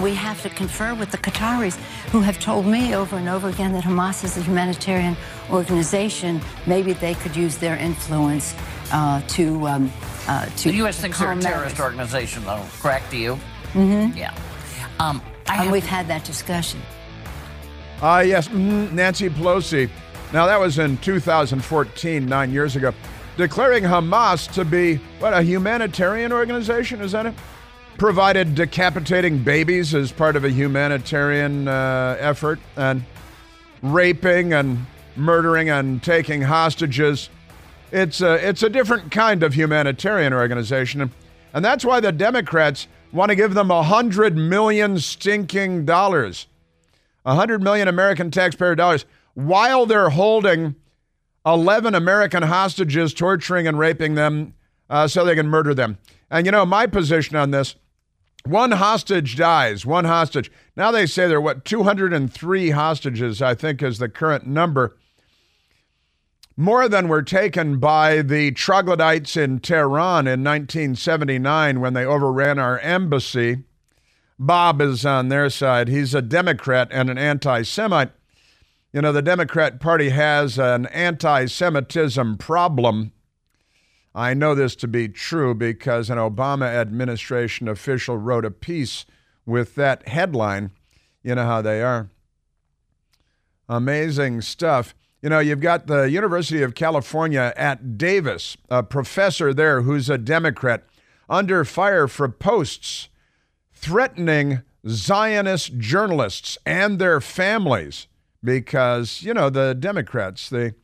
we have to confer with the Qataris, who have told me over and over again that Hamas is a humanitarian organization. Maybe they could use their influence uh, to um, uh, to. The U.S. thinks they're a terrorist matters. organization, though. Correct? Do you? Mm Mhm. Yeah. Um, I And we've had that discussion. Uh, yes, mhm, Nancy Pelosi. Now, that was in 2014, nine years ago, declaring Hamas to be, what, a humanitarian organization? Is that it? Provided decapitating babies as part of a humanitarian uh, effort and raping and murdering and taking hostages. It's a, it's a different kind of humanitarian organization. And that's why the Democrats want to give them a hundred million stinking dollars. a 100 million American taxpayer dollars while they're holding 11 American hostages, torturing and raping them uh, so they can murder them. And you know, my position on this one hostage dies, one hostage. Now they say there are, what, 203 hostages, I think is the current number. More than were taken by the troglodytes in Tehran in 1979 when they overran our embassy. Bob is on their side. He's a Democrat and an anti Semite. You know, the Democrat Party has an anti Semitism problem. I know this to be true because an Obama administration official wrote a piece with that headline. You know how they are. Amazing stuff. You know, you've got the University of California at Davis, a professor there who's a Democrat, under fire for posts threatening Zionist journalists and their families because, you know, the Democrats, the,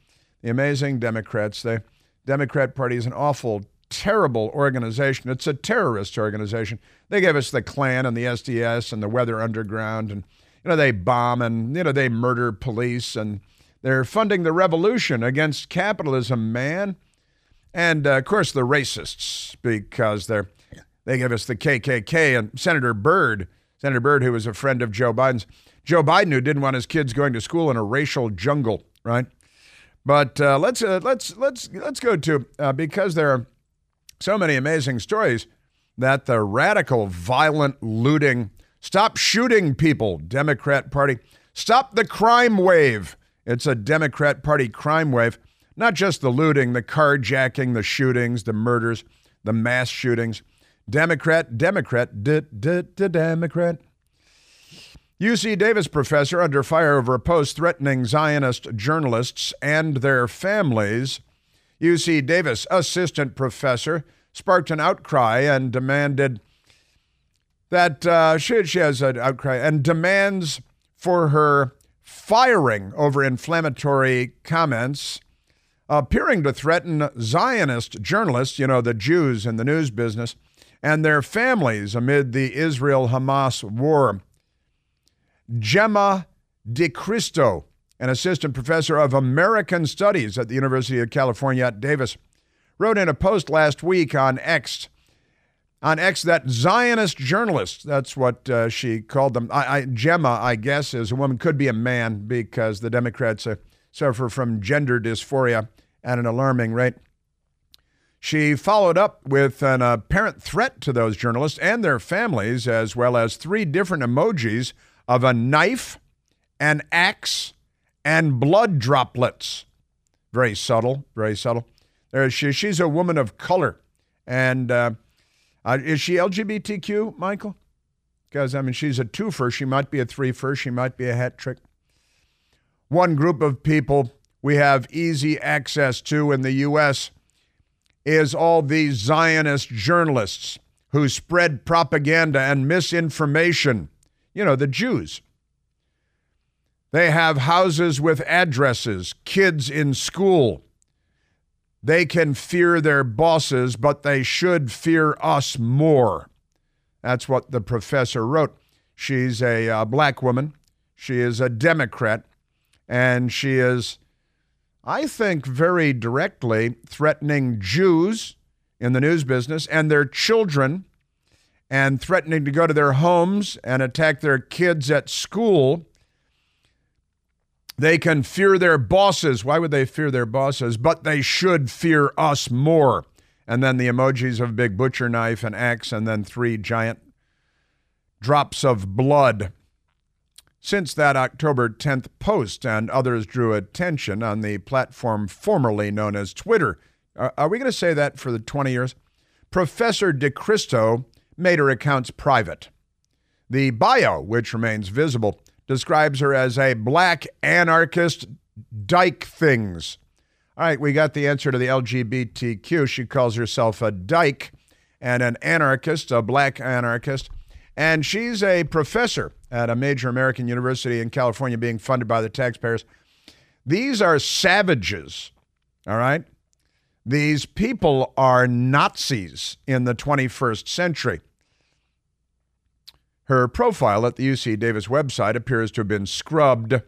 the amazing Democrats, the Democrat Party is an awful, terrible organization. It's a terrorist organization. They gave us the Klan and the SDS and the Weather Underground, and, you know, they bomb and, you know, they murder police and they're funding the revolution against capitalism, man. And, uh, of course, the racists because they're they gave us the KKK and Senator Byrd, Senator Byrd, who was a friend of Joe Biden's. Joe Biden, who didn't want his kids going to school in a racial jungle, right? But uh, let's uh, let's let's let's go to uh, because there are so many amazing stories that the radical, violent looting, stop shooting people, Democrat Party, stop the crime wave. It's a Democrat Party crime wave, not just the looting, the carjacking, the shootings, the murders, the mass shootings. Democrat, Democrat, d- d- d- Democrat. UC Davis professor under fire over a post threatening Zionist journalists and their families. UC Davis assistant professor sparked an outcry and demanded that uh, she, she has an outcry and demands for her firing over inflammatory comments appearing to threaten Zionist journalists, you know, the Jews in the news business, and their families amid the Israel Hamas war. Gemma DeCristo, an assistant professor of American Studies at the University of California at Davis, wrote in a post last week on X, on X that Zionist journalists, that's what uh, she called them. I, I, Gemma, I guess, is a woman, could be a man because the Democrats uh, suffer from gender dysphoria at an alarming rate. She followed up with an apparent threat to those journalists and their families, as well as three different emojis of a knife, an axe, and blood droplets. Very subtle, very subtle. There, she, she's a woman of color. And uh, uh, is she LGBTQ, Michael? Because, I mean, she's a twofer. She might be a threefer. She might be a hat trick. One group of people we have easy access to in the U.S. is all these Zionist journalists who spread propaganda and misinformation. You know, the Jews. They have houses with addresses, kids in school. They can fear their bosses, but they should fear us more. That's what the professor wrote. She's a uh, black woman. She is a Democrat. And she is, I think, very directly threatening Jews in the news business and their children and threatening to go to their homes and attack their kids at school. They can fear their bosses. Why would they fear their bosses? But they should fear us more. And then the emojis of a big butcher knife and axe, and then three giant drops of blood. Since that October 10th post, and others drew attention on the platform formerly known as Twitter. Are, are we going to say that for the 20 years? Professor DeCristo made her accounts private. The bio, which remains visible, describes her as a black anarchist dyke things. All right, we got the answer to the LGBTQ. She calls herself a dyke and an anarchist, a black anarchist. And she's a professor at a major American university in California being funded by the taxpayers. These are savages, all right? These people are Nazis in the 21st century. Her profile at the UC Davis website appears to have been scrubbed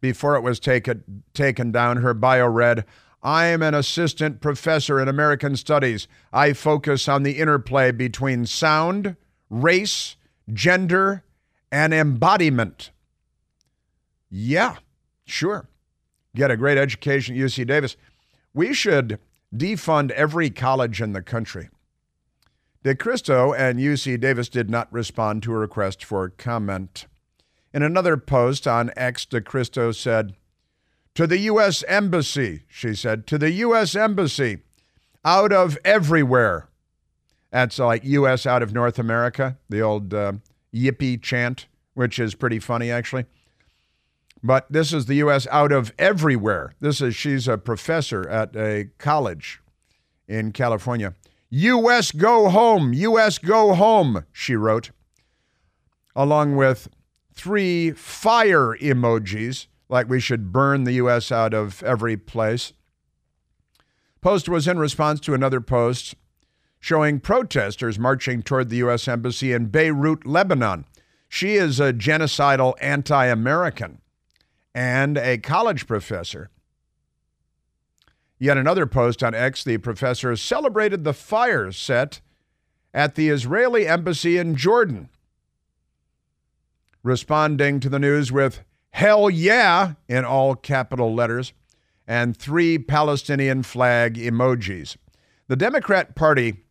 before it was taken, taken down. Her bio read, I am an assistant professor in American Studies. I focus on the interplay between sound, race, gender, and embodiment. Yeah, sure. Get a great education at UC Davis. We should defund every college in the country. DeCristo and UC Davis did not respond to a request for comment. In another post on X, DeCristo said, To the U.S. Embassy, she said, to the U.S. Embassy, out of everywhere. That's like U.S. out of North America, the old uh, yippee chant, which is pretty funny, actually. But this is the U.S. out of everywhere. This is, she's a professor at a college in California. U.S. go home, U.S. go home, she wrote, along with three fire emojis, like we should burn the U.S. out of every place. Post was in response to another post showing protesters marching toward the U.S. Embassy in Beirut, Lebanon. She is a genocidal anti American and a college professor. Yet another post on X, the professor celebrated the fire set at the Israeli embassy in Jordan, responding to the news with hell yeah in all capital letters and three Palestinian flag emojis. The Democrat Party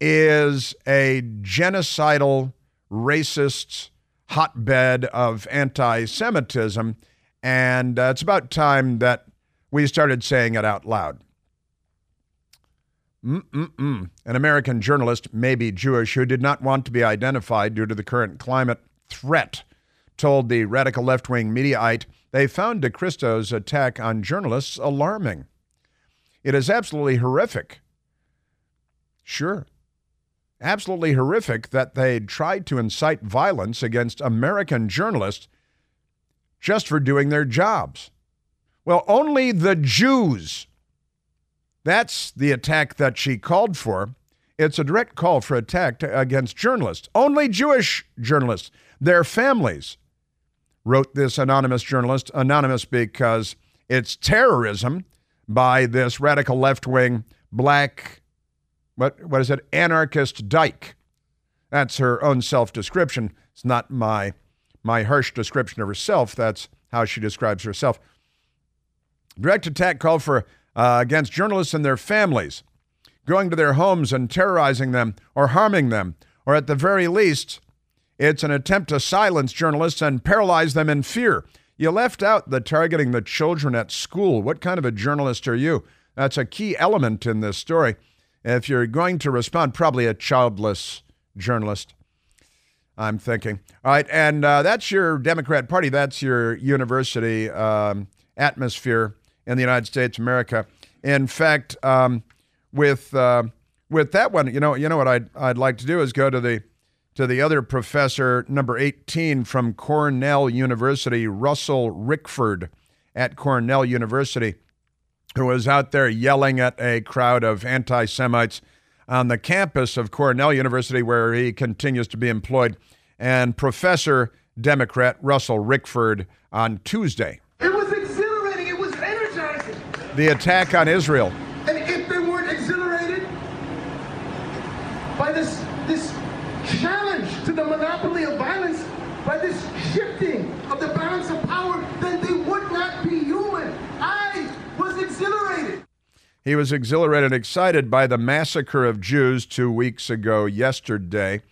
is a genocidal, racist hotbed of anti Semitism, and uh, it's about time that we started saying it out loud. Mm-mm-mm. An American journalist, maybe Jewish, who did not want to be identified due to the current climate threat, told the radical left wing Mediaite they found DeCristo's attack on journalists alarming. It is absolutely horrific. Sure. Absolutely horrific that they tried to incite violence against American journalists just for doing their jobs. Well, only the Jews. That's the attack that she called for. It's a direct call for attack against journalists. Only Jewish journalists, their families, wrote this anonymous journalist. Anonymous because it's terrorism by this radical left wing black, what, what is it, anarchist dyke. That's her own self description. It's not my, my harsh description of herself. That's how she describes herself. Direct attack called for uh, against journalists and their families, going to their homes and terrorizing them or harming them, or at the very least, it's an attempt to silence journalists and paralyze them in fear. You left out the targeting the children at school. What kind of a journalist are you? That's a key element in this story. If you're going to respond, probably a childless journalist. I'm thinking. All right, and uh, that's your Democrat Party. That's your university um, atmosphere in the United States of America. In fact, um, with uh, with that one, you know, you know what I'd I'd like to do is go to the to the other professor, number 18 from Cornell University, Russell Rickford at Cornell University, who was out there yelling at a crowd of anti Semites on the campus of Cornell University, where he continues to be employed, and Professor Democrat Russell Rickford on Tuesday It was exhilarating, it was energizing. the attack on Israel. And if they weren't exhilarated by this, this challenge to the monopoly of violence, by this shifting of the balance of power, then they would not be human. I was exhilarated. He was exhilarated and excited by the massacre of Jews two weeks ago, yesterday,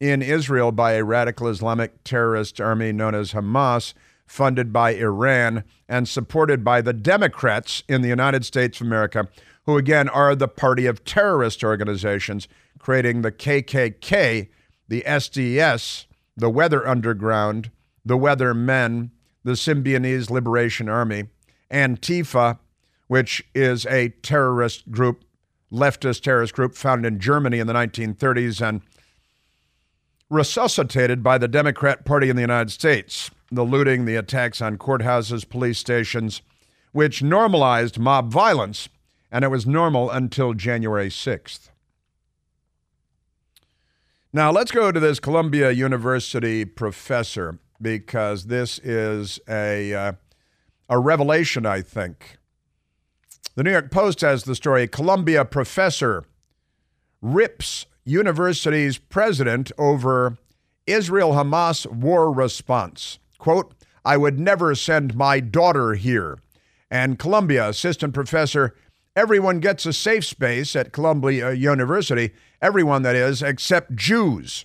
in Israel by a radical Islamic terrorist army known as Hamas, funded by Iran and supported by the Democrats in the United States of America, who again are the party of terrorist organizations, creating the KKK, the SDS, the Weather Underground, the Weather Men, the Symbionese Liberation Army, Antifa, which is a terrorist group, leftist terrorist group founded in Germany in the 1930s and resuscitated by the Democrat Party in the United States. The looting, the attacks on courthouses, police stations, which normalized mob violence, and it was normal until January 6th. Now, let's go to this Columbia University professor because this is a, uh, a revelation, I think. The New York Post has the story Columbia professor rips university's president over Israel Hamas war response. Quote, I would never send my daughter here. And Columbia assistant professor, everyone gets a safe space at Columbia University, everyone that is, except Jews.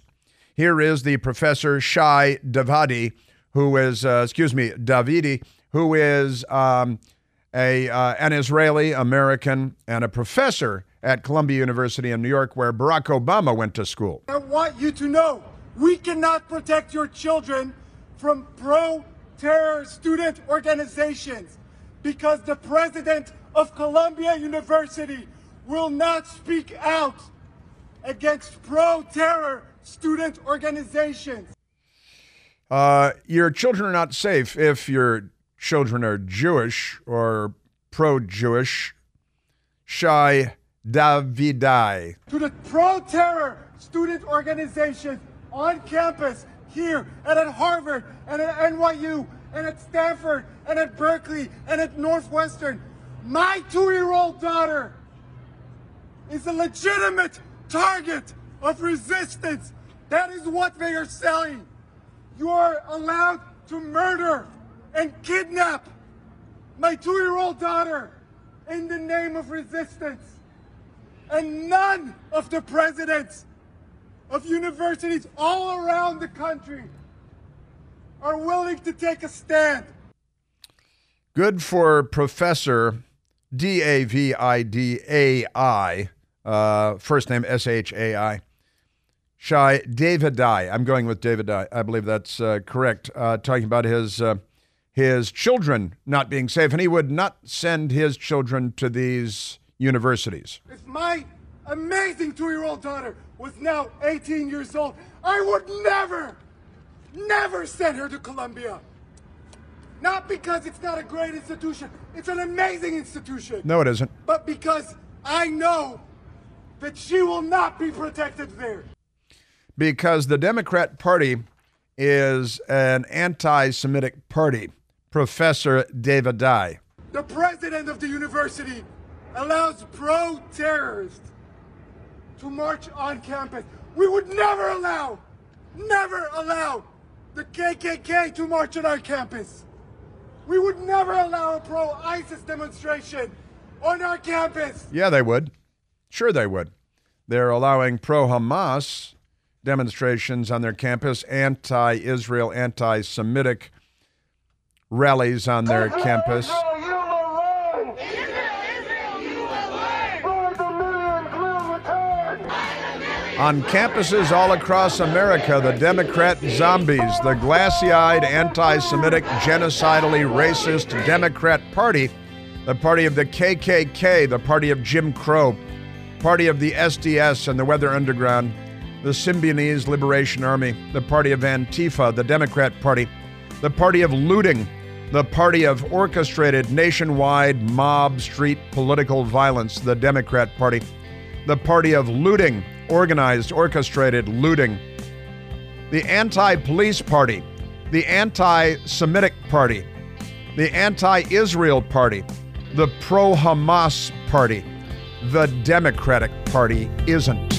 Here is the professor Shai Davidai, who is, uh, excuse me, Davidai, who is um, a, uh, an Israeli American and a professor at Columbia University in New York, where Barack Obama went to school. I want you to know we cannot protect your children from pro terror student organizations because the president of Columbia University will not speak out against pro terror student organizations. Uh, your children are not safe if your children are Jewish or pro Jewish. Shai Davidai. To the pro terror student organizations on campus here and at Harvard and at NYU and at Stanford and at Berkeley and at Northwestern. My two year old daughter is a legitimate target of resistance. That is what they are selling. You are allowed to murder and kidnap my two year old daughter in the name of resistance. And none of the presidents of universities all around the country are willing to take a stand. Good for Professor D A V I D A I, uh, first name S H A I. Shai Davidai. I'm going with David I. I believe that's uh, correct. Uh, talking about his uh, his children not being safe, and he would not send his children to these universities. If my amazing two year old daughter was now 18 years old, I would never, never send her to Columbia. Not because it's not a great institution, it's an amazing institution. No, it isn't. But because I know that she will not be protected there. Because the Democrat Party is an anti Semitic party. Professor Davidai. The president of the university allows pro terrorists to march on campus. We would never allow, never allow the KKK to march on our campus. We would never allow a pro ISIS demonstration on our campus. Yeah, they would. Sure, they would. They're allowing pro Hamas demonstrations on their campus, anti Israel, anti Semitic rallies on their campus. On campuses all across America, the Democrat zombies, the glassy eyed, anti Semitic, genocidally racist Democrat Party, the party of the KKK, the party of Jim Crow, party of the SDS and the Weather Underground, the Symbionese Liberation Army, the party of Antifa, the Democrat Party, the party of looting, the party of orchestrated nationwide mob street political violence, the Democrat Party, the party of looting, organized, orchestrated looting, the anti police party, the anti Semitic party, the anti Israel party, the pro Hamas party. The Democratic Party isn't.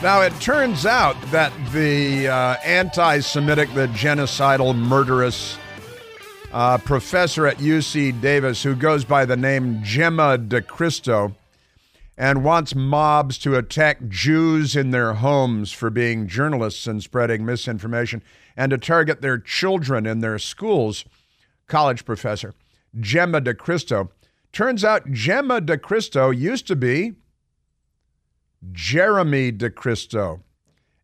Now, it turns out that the uh, anti Semitic, the genocidal, murderous uh, professor at UC Davis who goes by the name Gemma DeCristo and wants mobs to attack Jews in their homes for being journalists and spreading misinformation and to target their children in their schools, college professor Gemma DeCristo. Turns out Gemma DeCristo used to be Jeremy DeCristo.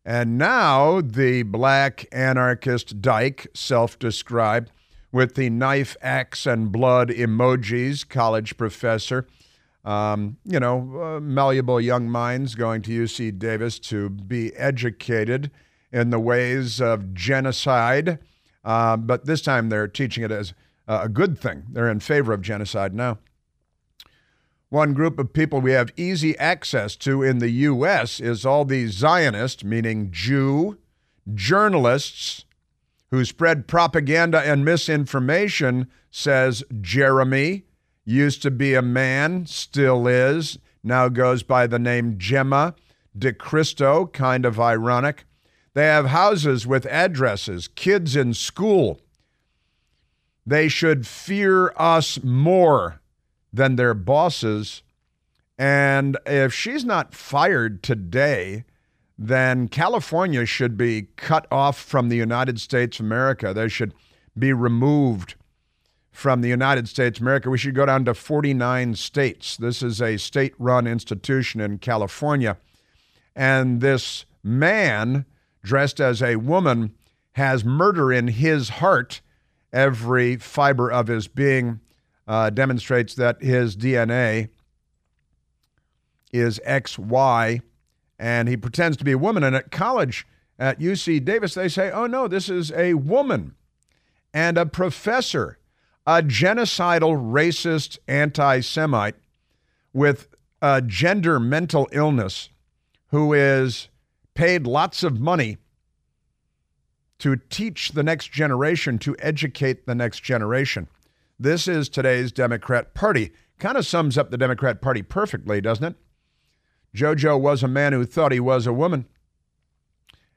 And now the black anarchist dyke, self described, with the knife, axe, and blood emojis, college professor. Um, you know, uh, malleable young minds going to UC Davis to be educated in the ways of genocide. Uh, but this time they're teaching it as a good thing. They're in favor of genocide now. One group of people we have easy access to in the U.S. is all these Zionists, meaning Jew, journalists who spread propaganda and misinformation, says Jeremy. Used to be a man, still is, now goes by the name Gemma DeCristo, kind of ironic. They have houses with addresses, kids in school. They should fear us more than their bosses. And if she's not fired today, then California should be cut off from the United States of America. They should be removed from the United States of America. We should go down to 49 states. This is a state run institution in California. And this man, dressed as a woman, has murder in his heart. Every fiber of his being uh, demonstrates that his DNA is XY, and he pretends to be a woman. And at college at UC Davis, they say, oh no, this is a woman and a professor, a genocidal, racist anti Semite with a gender mental illness who is paid lots of money to teach the next generation, to educate the next generation. This is today's Democrat Party. Kind of sums up the Democrat Party perfectly, doesn't it? JoJo was a man who thought he was a woman.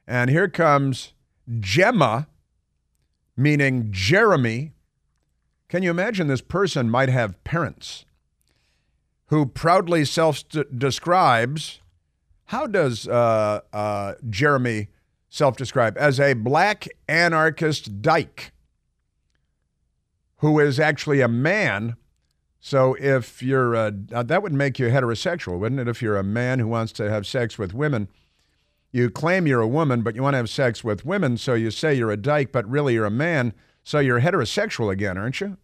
And here comes Gemma, meaning Jeremy. Can you imagine this person might have parents who proudly self describes? How does uh, uh, Jeremy self describe? As a black anarchist dyke who is actually a man. So if you're a, uh, that would make you heterosexual, wouldn't it? If you're a man who wants to have sex with women, you claim you're a woman, but you want to have sex with women, so you say you're a dyke, but really you're a man, so you're heterosexual again, aren't you?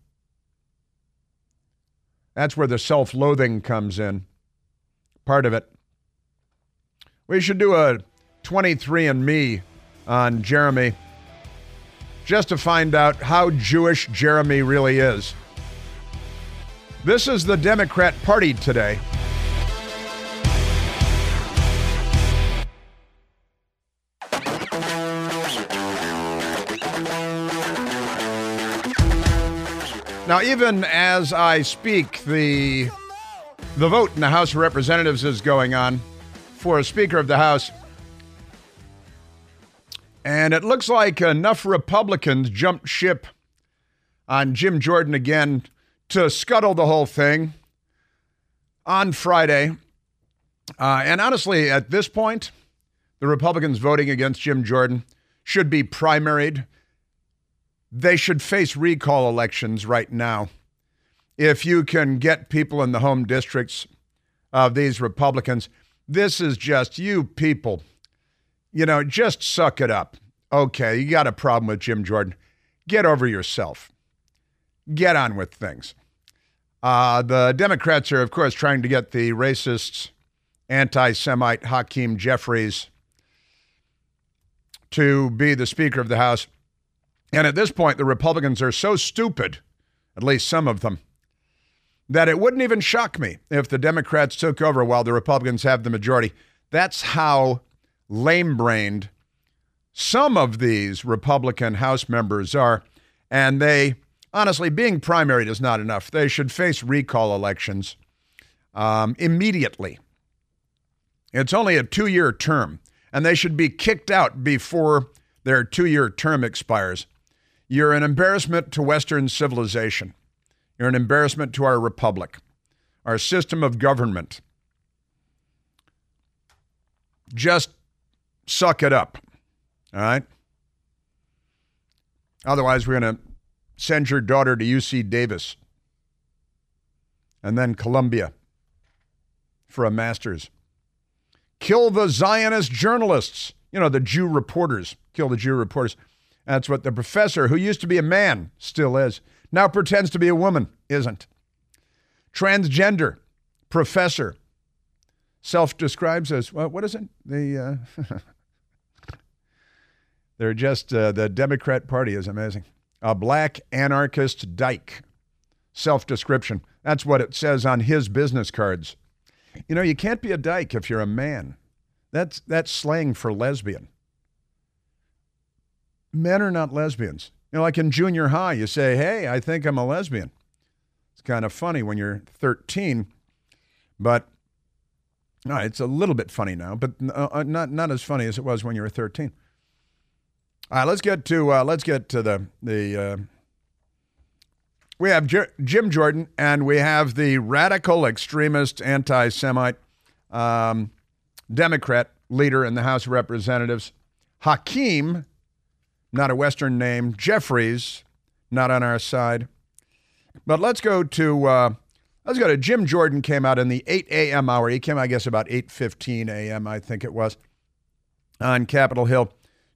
That's where the self loathing comes in. Part of it. We should do a 23andMe on Jeremy just to find out how Jewish Jeremy really is. This is the Democrat Party today. Now, even as I speak, the the vote in the House of Representatives is going on for a Speaker of the House. And it looks like enough Republicans jumped ship on Jim Jordan again to scuttle the whole thing on Friday. Uh, and honestly, at this point, the Republicans voting against Jim Jordan should be primaried. They should face recall elections right now. If you can get people in the home districts of these Republicans, This is just you people. You know, just suck it up. Okay, you got a problem with Jim Jordan. Get over yourself. Get on with things. Uh, the Democrats are, of course, trying to get the racist, anti Semite Hakeem Jeffries to be the Speaker of the House. And at this point, the Republicans are so stupid, at least some of them, that it wouldn't even shock me if the Democrats took over while the Republicans have the majority. That's how lame brained some of these Republican House members are. And they, honestly, being primaried is not enough. They should face recall elections um, immediately. It's only a two year term, and they should be kicked out before their two year term expires. You're an embarrassment to Western civilization. You're an embarrassment to our republic, our system of government. Just suck it up. All right? Otherwise, we're going to send your daughter to UC Davis and then Columbia for a master's. Kill the Zionist journalists, you know, the Jew reporters. Kill the Jew reporters. That's what the professor, who used to be a man, still is, now pretends to be a woman, isn't. Transgender professor self describes as, well, what is it? The, uh, they're just, uh, the Democrat Party is amazing. A black anarchist dyke. Self description. That's what it says on his business cards. You know, you can't be a dyke if you're a man. That's, that's slang for lesbian. Men are not lesbians. You know, like in junior high, you say, hey, I think I'm a lesbian. It's kind of funny when you're 13, but no, it's a little bit funny now, but uh, not, not as funny as it was when you were 13. All right, let's get to uh, let's get to the the. Uh, we have Jim Jordan and we have the radical extremist anti-Semite um, Democrat leader in the House of Representatives, Hakeem, not a Western name, Jeffries, not on our side. But let's go to uh, let's go to Jim Jordan. Came out in the 8 a.m. hour. He came, I guess, about 8:15 a.m. I think it was on Capitol Hill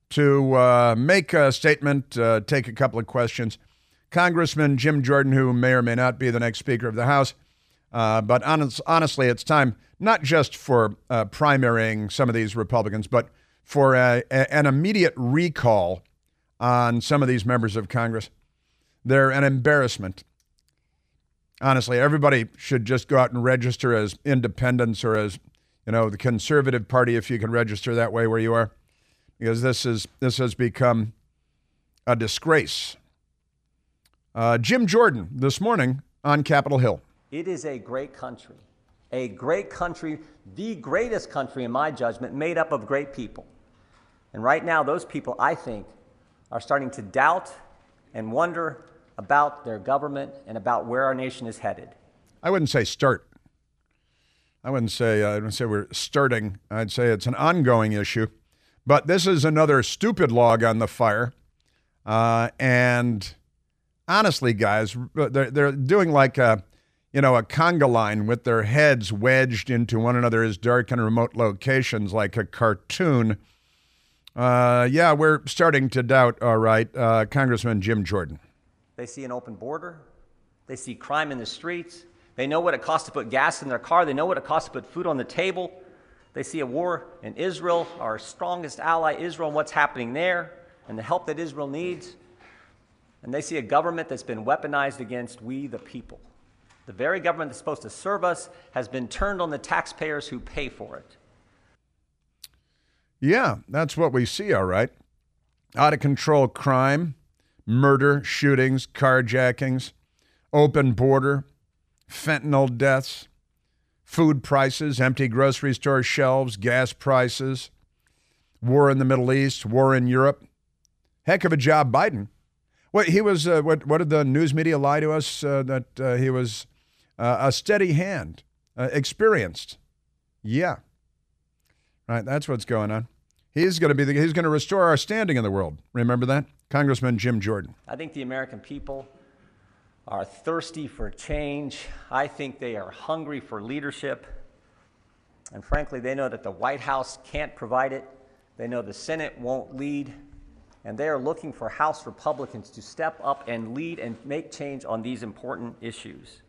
to uh, make a statement, uh, take a couple of questions. Congressman Jim Jordan, who may or may not be the next Speaker of the House, uh, but honest, honestly, it's time not just for uh, primarying some of these Republicans, but for a, a, an immediate recall on some of these members of Congress. They're an embarrassment. Honestly, everybody should just go out and register as independents or as, you know, the conservative party if you can register that way where you are because this is this has become a disgrace. Uh, Jim Jordan this morning on Capitol Hill. It is a great country, a great country, the greatest country in my judgment, made up of great people. And right now, those people, I think, are starting to doubt and wonder about their government and about where our nation is headed. I wouldn't say start. I wouldn't say I wouldn't say we're starting. I'd say it's an ongoing issue. But this is another stupid log on the fire. Uh, and honestly, guys, they're, they're doing like a, you know, a conga line with their heads wedged into one another's dark and remote locations like a cartoon. Uh, yeah, we're starting to doubt, all right, uh, Congressman Jim Jordan. They see an open border. They see crime in the streets. They know what it costs to put gas in their car. They know what it costs to put food on the table. They see a war in Israel, our strongest ally, Israel, and what's happening there, and the help that Israel needs. And they see a government that's been weaponized against we, the people. The very government that's supposed to serve us has been turned on the taxpayers who pay for it. Yeah, that's what we see, all right. Out of control crime, murder, shootings, carjackings, open border, fentanyl deaths, food prices, empty grocery store shelves, gas prices, war in the Middle East, war in Europe. Heck of a job, Biden. What he was? Uh, what? What did the news media lie to us uh, that uh, he was uh, a steady hand, uh, experienced? Yeah, right. That's what's going on. He's going to be. The, he's going to restore our standing in the world. Remember that, Congressman Jim Jordan. I think the American people are thirsty for change. I think they are hungry for leadership. And frankly, they know that the White House can't provide it. They know the Senate won't lead. And they are looking for House Republicans to step up and lead and make change on these important issues.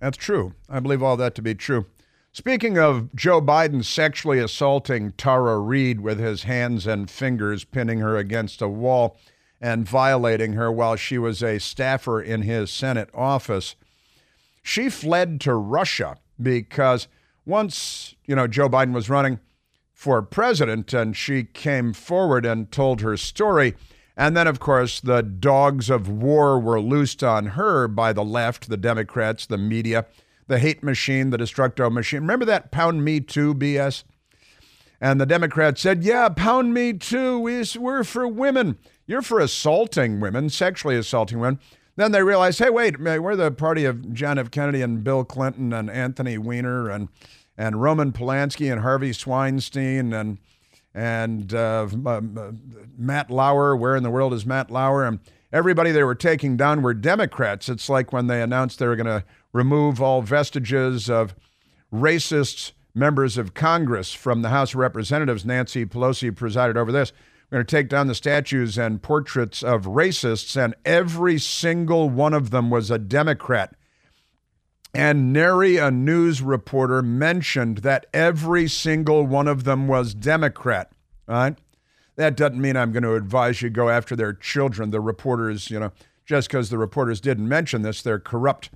That's true. I believe all that to be true. Speaking of Joe Biden sexually assaulting Tara Reade with his hands and fingers, pinning her against a wall and violating her while she was a staffer in his Senate office, she fled to Russia because once, you know, Joe Biden was running for president and she came forward and told her story. And then, of course, the dogs of war were loosed on her by the left, the Democrats, the media, the hate machine, the destructo machine. Remember that pound me too BS? And the Democrats said, Yeah, pound me too. We're for women. You're for assaulting women, sexually assaulting women. Then they realized, hey, wait, we're the party of John F. Kennedy and Bill Clinton and Anthony Weiner and and Roman Polanski and Harvey Weinstein and and uh, Matt Lauer. Where in the world is Matt Lauer? And everybody they were taking down were Democrats. It's like when they announced they were going to remove all vestiges of racist members of Congress from the House of Representatives. Nancy Pelosi presided over this. We're going to take down the statues and portraits of racists, and every single one of them was a Democrat. And nary a news reporter mentioned that every single one of them was Democrat. Right? That doesn't mean I'm going to advise you go after their children. The reporters, you know, just because the reporters didn't mention this, they're corrupt.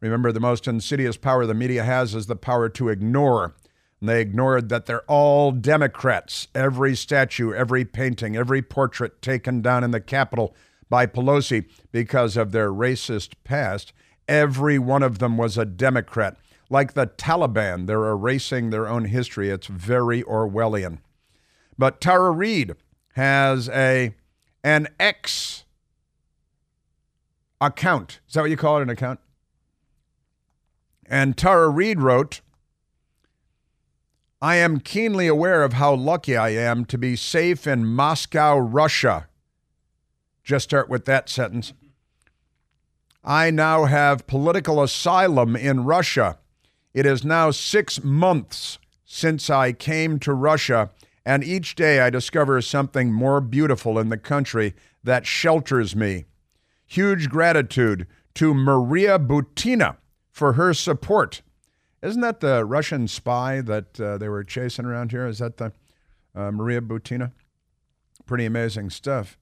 Remember, the most insidious power the media has is the power to ignore. And they ignored that they're all Democrats. Every statue, every painting, every portrait taken down in the Capitol by Pelosi because of their racist past, every one of them was a Democrat. Like the Taliban, they're erasing their own history. It's very Orwellian. But Tara Reade has a an X account. Is that what you call it, an account? And Tara Reade wrote, I am keenly aware of how lucky I am to be safe in Moscow, Russia. Just start with that sentence. I now have political asylum in Russia. It is now six months since I came to Russia, and each day I discover something more beautiful in the country that shelters me. Huge gratitude to Maria Butina for her support. Isn't that the Russian spy that uh, they were chasing around here? Is that the uh, Maria Butina? Pretty amazing stuff.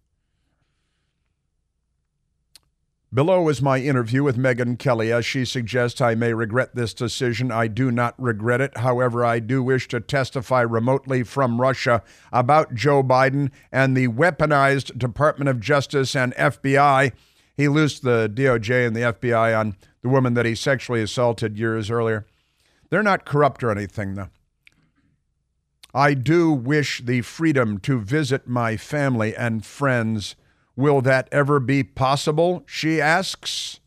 Below is my interview with Megyn Kelly. As she suggests, I may regret this decision. I do not regret it. However, I do wish to testify remotely from Russia about Joe Biden and the weaponized Department of Justice and FBI. He loosed the DOJ and the FBI on the woman that he sexually assaulted years earlier. They're not corrupt or anything, though. I do wish the freedom to visit my family and friends. Will that ever be possible? She asks.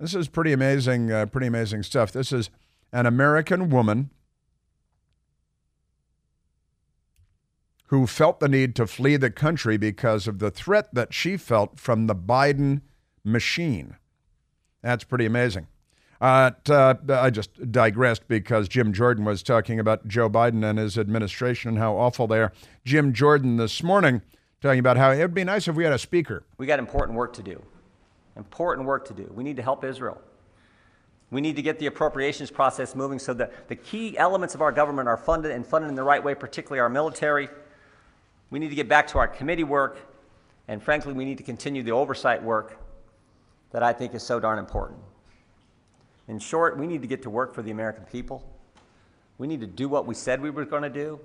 This is pretty amazing, uh, pretty amazing stuff. This is an American woman who felt the need to flee the country because of the threat that she felt from the Biden machine. That's pretty amazing. Uh, uh, I just digressed because Jim Jordan was talking about Joe Biden and his administration and how awful they are. Jim Jordan this morning talking about how it would be nice if we had a speaker. We got important work to do. Important work to do. We need to help Israel. We need to get the appropriations process moving so that the key elements of our government are funded and funded in the right way, particularly our military. We need to get back to our committee work. And frankly, we need to continue the oversight work that I think is so darn important. In short, we need to get to work for the American people. We need to do what we said we were going to do.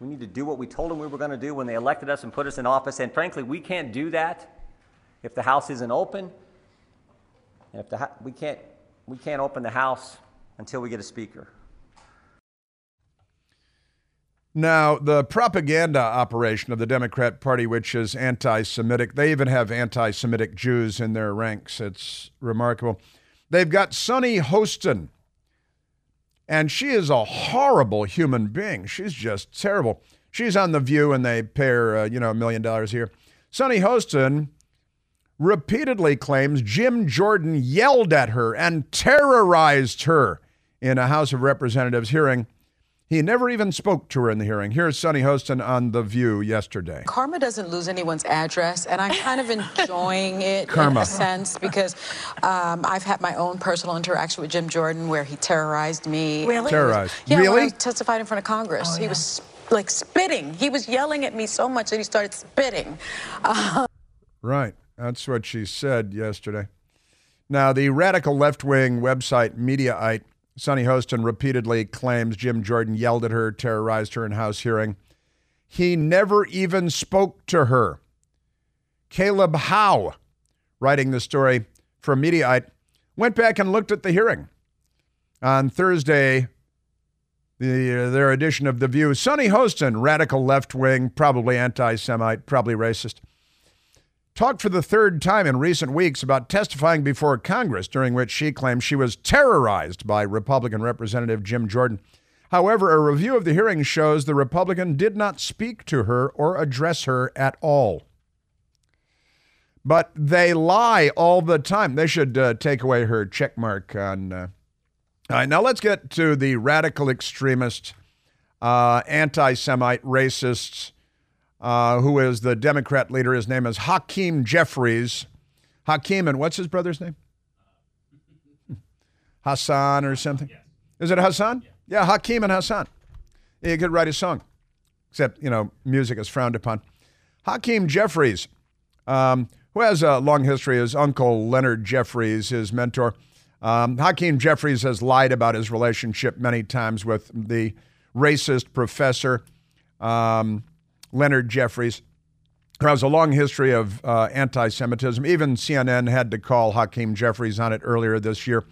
We need to do what we told them we were going to do when they elected us and put us in office. And frankly, we can't do that if the House isn't open. And if the, we, can't, we can't open the House until we get a speaker. Now, the propaganda operation of the Democrat Party, which is anti Semitic, they even have anti Semitic Jews in their ranks. It's remarkable. They've got Sunny Hostin, and she is a horrible human being. She's just terrible. She's on The View, and they pay her, uh, you know, a million dollars here. Sunny Hostin repeatedly claims Jim Jordan yelled at her and terrorized her in a House of Representatives hearing He never even spoke to her in the hearing. Here's Sunny Hostin on The View yesterday. Karma doesn't lose anyone's address, and I'm kind of enjoying it Karma. in a sense because um, I've had my own personal interaction with Jim Jordan where he terrorized me. Really? Terrorized. Yeah, when Really? I testified in front of Congress. He was like spitting. He was yelling at me so much that he started spitting. Uh, Right. That's what she said yesterday. Now, the radical left wing website Mediaite, Sunny Hostin repeatedly claims Jim Jordan yelled at her, terrorized her in House hearing. He never even spoke to her. Caleb Howe, writing the story for Mediaite, went back and looked at the hearing. On Thursday, the, their edition of The View, Sunny Hostin, radical left wing, probably anti Semite, probably racist, talked for the third time in recent weeks about testifying before Congress, during which she claimed she was terrorized by Republican Representative Jim Jordan. However, a review of the hearing shows the Republican did not speak to her or address her at all. But they lie all the time. They should uh, take away her check mark on. Uh... All right, now let's get to the radical extremist, uh, anti Semite, racists uh, who is the Democrat leader. His name is Hakeem Jeffries. Hakeem, and what's his brother's name? Hassan or something? Is it Hassan? Yeah, Hakeem and Hassan. He could write a song, except, you know, music is frowned upon. Hakeem Jeffries, um, who has a long history, his uncle Leonard Jeffries, his mentor. Um, Hakeem Jeffries has lied about his relationship many times with the racist professor. Um, Leonard Jeffries. There was a long history of uh, anti Semitism. Even CNN had to call Hakeem Jeffries on it earlier this year.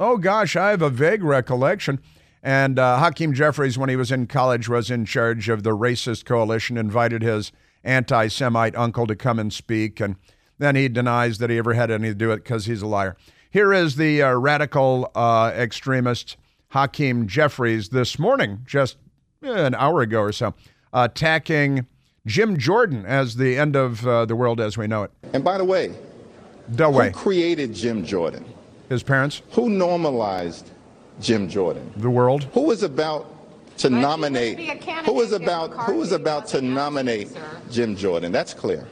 Oh, gosh, I have a vague recollection. And uh, Hakeem Jeffries, when he was in college, was in charge of the racist coalition, invited his anti Semite uncle to come and speak. And then he denies that he ever had anything to do with it because he's a liar. Here is the uh, radical uh, extremist Hakeem Jeffries this morning, just an hour ago or so attacking Jim Jordan as the end of uh, the world as we know it. And by the way, The way. who created Jim Jordan? His parents, Who normalized Jim Jordan? the world. Who was about to nominate? be Who was about? Who was about to nominate sir. Jim Jordan? That's clear.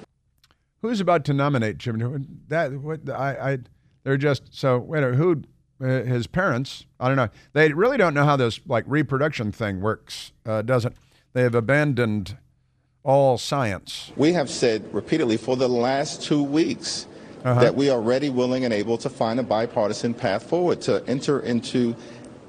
Who's about to nominate Jim Jordan? That what I, I they're just so wait a who uh, his parents? I don't know. They really don't know how this like reproduction thing works, uh, does it? They have abandoned all science. We have said repeatedly for the last two weeks Uh-huh. that we are ready, willing, and able to find a bipartisan path forward to enter into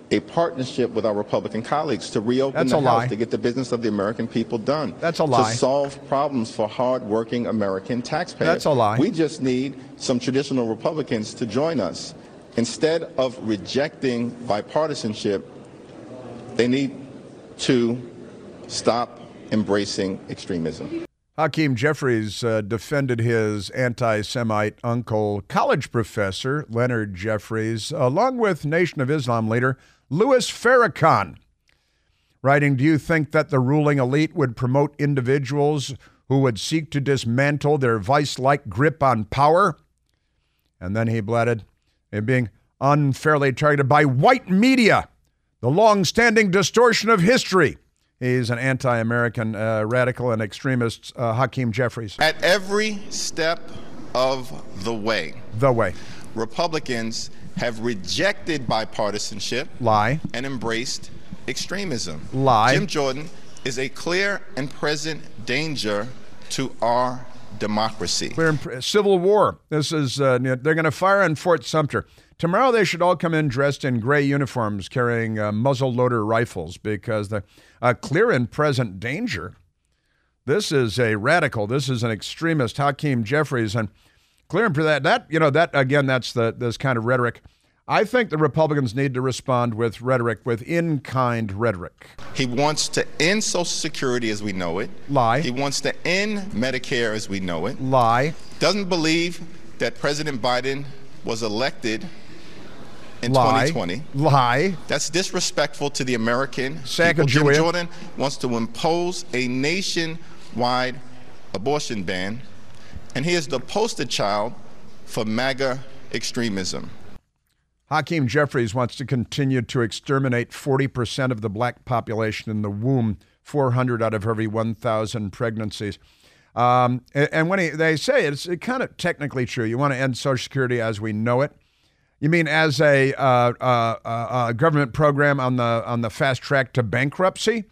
a partnership with our Republican colleagues to reopen That's the House lie. to get the business of the American people done. That's a lie. To solve problems for hardworking American taxpayers. That's a lie. We just need some traditional Republicans to join us. Instead of rejecting bipartisanship, they need to stop embracing extremism. Hakeem Jeffries uh, defended his anti Semite uncle, college professor Leonard Jeffries, along with Nation of Islam leader Louis Farrakhan. Writing, Do you think that the ruling elite would promote individuals who would seek to dismantle their vice like grip on power? And then he bleated, in being unfairly targeted by white media, the long standing distortion of history. He's an anti American uh, radical and extremist, uh, Hakeem Jeffries. At every step of the way, The way. Republicans have rejected bipartisanship Lie. and embraced extremism. Lie. Jim Jordan is a clear and present danger to our democracy. We're in pr- civil war. This is uh, they're going to fire on Fort Sumter tomorrow. They should all come in dressed in gray uniforms, carrying uh, muzzle loader rifles, because the uh, clear and present danger. This is a radical. This is an extremist, Hakeem Jeffries, and clear and pre- that that you know that again. That's the this kind of rhetoric. I think the Republicans need to respond with rhetoric, with in-kind rhetoric. He wants to end Social Security as we know it. Lie. He wants to end Medicare as we know it. Lie. Doesn't believe that President Biden was elected in Lie. 2020. Lie. That's disrespectful to the American Sacagawea. people. Jim Jordan wants to impose a nationwide abortion ban, and he is the poster child for MAGA extremism. Hakeem Jeffries wants to continue to exterminate 40% of the black population in the womb, 400 out of every 1,000 pregnancies. Um, and, and when he, they say it, it's kind of technically true. You want to end Social Security as we know it. You mean as a uh, uh, uh, government program on the on the fast track to bankruptcy?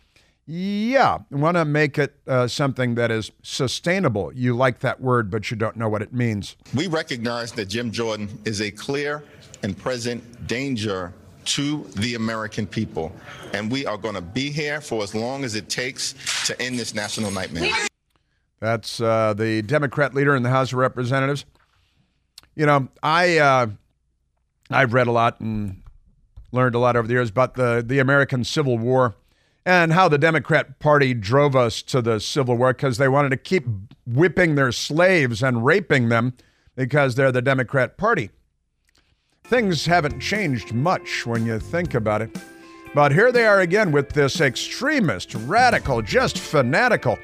Yeah, want to make it uh, something that is sustainable. You like that word, but you don't know what it means. We recognize that Jim Jordan is a clear and present danger to the American people, and we are going to be here for as long as it takes to end this national nightmare. That's uh, the Democrat leader in the House of Representatives. You know, I uh, I've read a lot and learned a lot over the years about the the American Civil War and how the Democrat Party drove us to the Civil War because they wanted to keep whipping their slaves and raping them because they're the Democrat Party. Things haven't changed much when you think about it. But here they are again with this extremist, radical, just fanatical.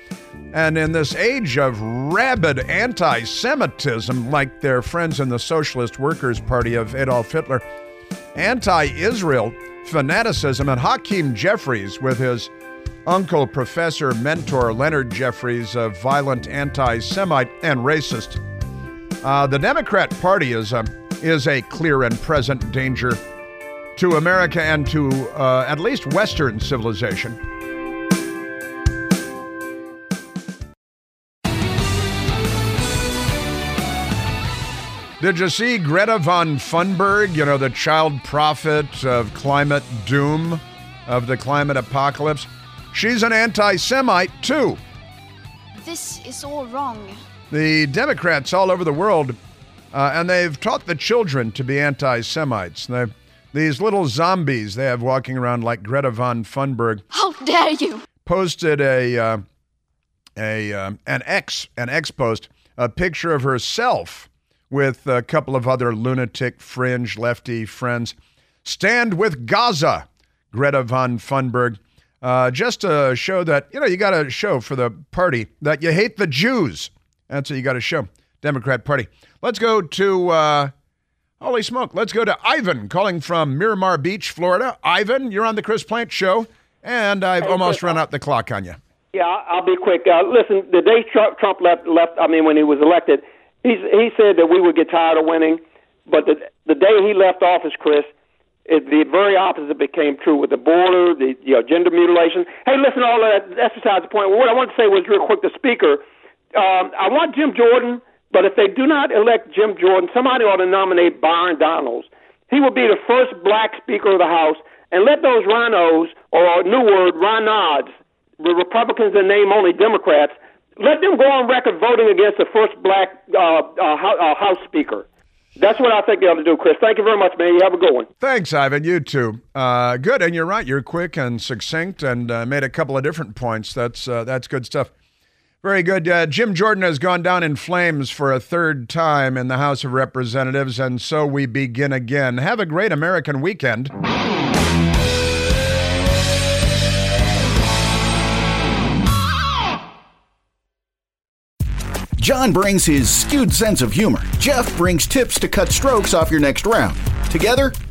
And in this age of rabid anti Semitism, like their friends in the Socialist Workers' Party of Adolf Hitler, anti Israel fanaticism, and Hakeem Jeffries with his uncle, professor, mentor, Leonard Jeffries, a violent anti Semite and racist. Uh, the Democrat Party is a, is a clear and present danger to America and to uh, at least Western civilization. Did you see Greta von Thunberg, you know, the child prophet of climate doom, of the climate apocalypse? She's an anti Semite, too. This is all wrong. The Democrats all over the world, uh, and they've taught the children to be anti Semites. They've these little zombies they have walking around like Greta von Thunberg. How dare you! Posted a uh, a um, an ex an ex post a picture of herself with a couple of other lunatic fringe lefty friends. Stand with Gaza, Greta von Thunberg. Uh, just to show that you know you got to show for the party that you hate the Jews. That's what you got to show. Democrat Party. Let's go to. Uh, Holy smoke. Let's go to Ivan calling from Miramar Beach, Florida. Ivan, you're on the Chris Plante Show, and I've hey, almost Chris, run out the clock on you. Yeah, I'll be quick. Uh, listen, the day Trump, Trump left, left, I mean, when he was elected, he's, he said that we would get tired of winning. But the, the day he left office, Chris, it, the very opposite became true with the border, the you know, gender mutilation. Hey, listen, all that, that's besides the point. What I want to say was real quick, the speaker, um, I want Jim Jordan – but if they do not elect Jim Jordan, somebody ought to nominate Byron Donalds. He will be the first black Speaker of the House, and let those rhinos, or new word, rhinods, the Republicans and name only Democrats, let them go on record voting against the first black uh, uh, uh, House Speaker. That's what I think they ought to do, Chris. Thank you very much, man. You have a good one. Thanks, Ivan. You too. Uh, good, and you're right. You're quick and succinct, and uh, made a couple of different points. That's uh, that's good stuff. Very good. Uh, Jim Jordan has gone down in flames for a third time in the House of Representatives, and so we begin again. Have a great American weekend. John brings his skewed sense of humor. Jeff brings tips to cut strokes off your next round. Together,